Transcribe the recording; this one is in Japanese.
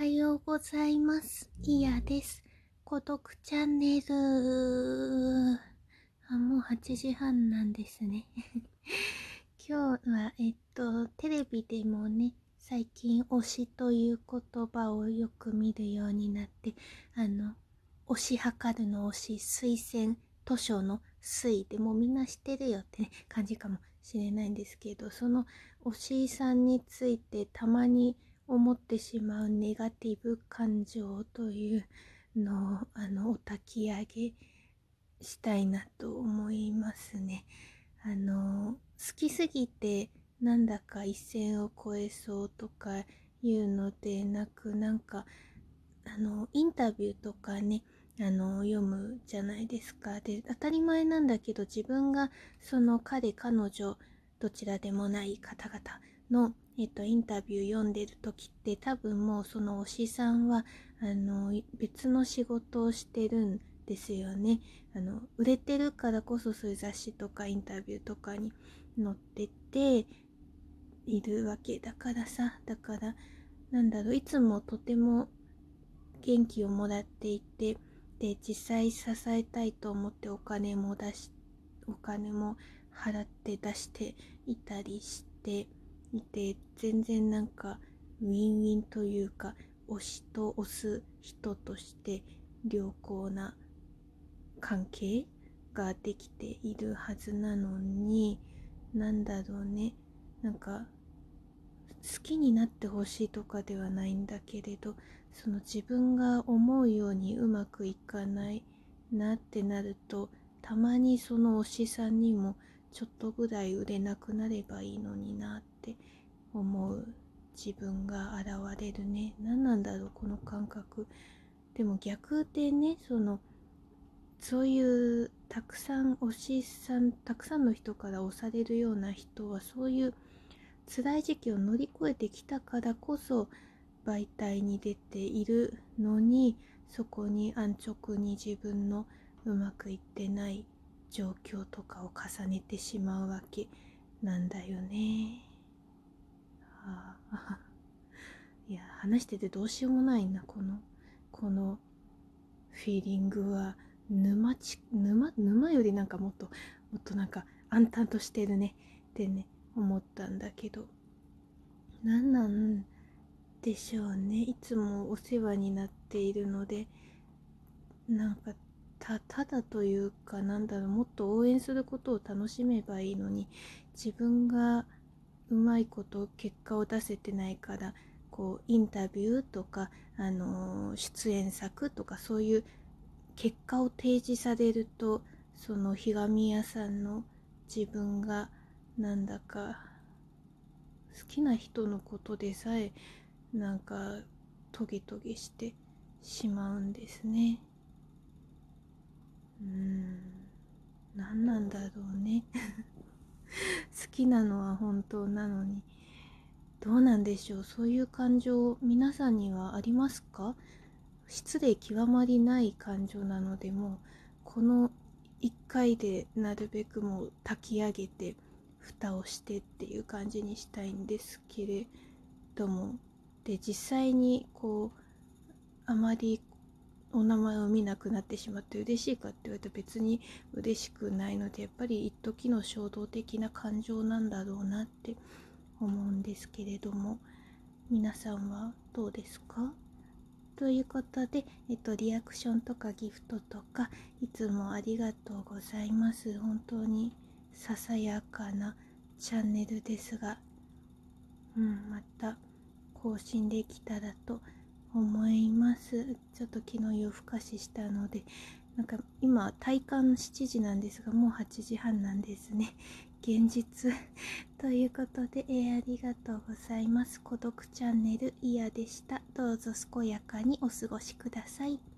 はようございます。いやです。孤独チャンネル。あ、もう8時半なんですね。今日は、えっと、テレビでもね、最近推しという言葉をよく見るようになって、あの、推し量るの推し、推薦、図書の推でもみんな知ってるよってね、感じかもしれないんですけど、その推しさんについてたまに思ってしまうネガティブ感情というのをあのお焚き上げしたいなと思いますね。あの好きすぎてなんだか一線を越えそうとかいうのでなくなんかあのインタビューとかねあの読むじゃないですか。で当たり前なんだけど自分がその彼彼女どちらでもない方々のえっと、インタビュー読んでる時って多分もうその推しさんはあの別の仕事をしてるんですよね。あの売れてるからこそそういう雑誌とかインタビューとかに載ってているわけだからさ。だからなんだろういつもとても元気をもらっていてで実際支えたいと思ってお金も出しお金も払って出していたりしていて全然なんかウィンウィンというか推しと推す人として良好な関係ができているはずなのになんだろうね。なんか好きになってほしいとかではないんだけれどその自分が思うようにうまくいかないなってなるとたまにその推しさんにもちょっとぐらい売れなくなればいいのになってって思う自分が現れるね何なんだろうこの感覚でも逆でねそのそういうたくさん推しさんたくさんの人から推されるような人はそういう辛い時期を乗り越えてきたからこそ媒体に出ているのにそこに安直に自分のうまくいってない状況とかを重ねてしまうわけなんだよね。いや話しててどうしようもないなこのこのフィーリングは。沼ち沼沼よりなんかもっともっとなんか暗淡としてるね。ってね思ったんだけど。何なんでしょうね。いつもお世話になっているので。なんかたただというかなんだろう。もっと応援することを楽しめばいいのに。自分がうまいこと結果を出せてないからこうインタビューとか、あのー、出演作とかそういう結果を提示されるとそのひがみ屋さんの自分がなんだか好きな人のことでさえなんかトゲトゲしてしまうんですね。うん何なんだろうね 好きなのは本当なのに。どうなんでしょう。そういう感情皆さんにはありますか？失礼極まりない感情なのでもこの1回でなるべくもう炊き上げて蓋をしてっていう感じにしたいんですけれども。で実際にこうあまりお名前を見なくなってしまって嬉しいかって言われたら別に嬉しくないのでやっぱり一時の衝動的な感情なんだろうなって思うんですけれども皆さんはどうですか？ということで、えっと、リアクションとかギフトとかいつもありがとうございます。本当にささやかなチャンネルですがうんまた更新できたらと思います。ちょっと昨日夜更かししたのでなんか今体感7時なんですがもう8時半なんですね。現実ということで、えー、ありがとうございます。孤独チャンネルイヤでした。どうぞ健やかにお過ごしください。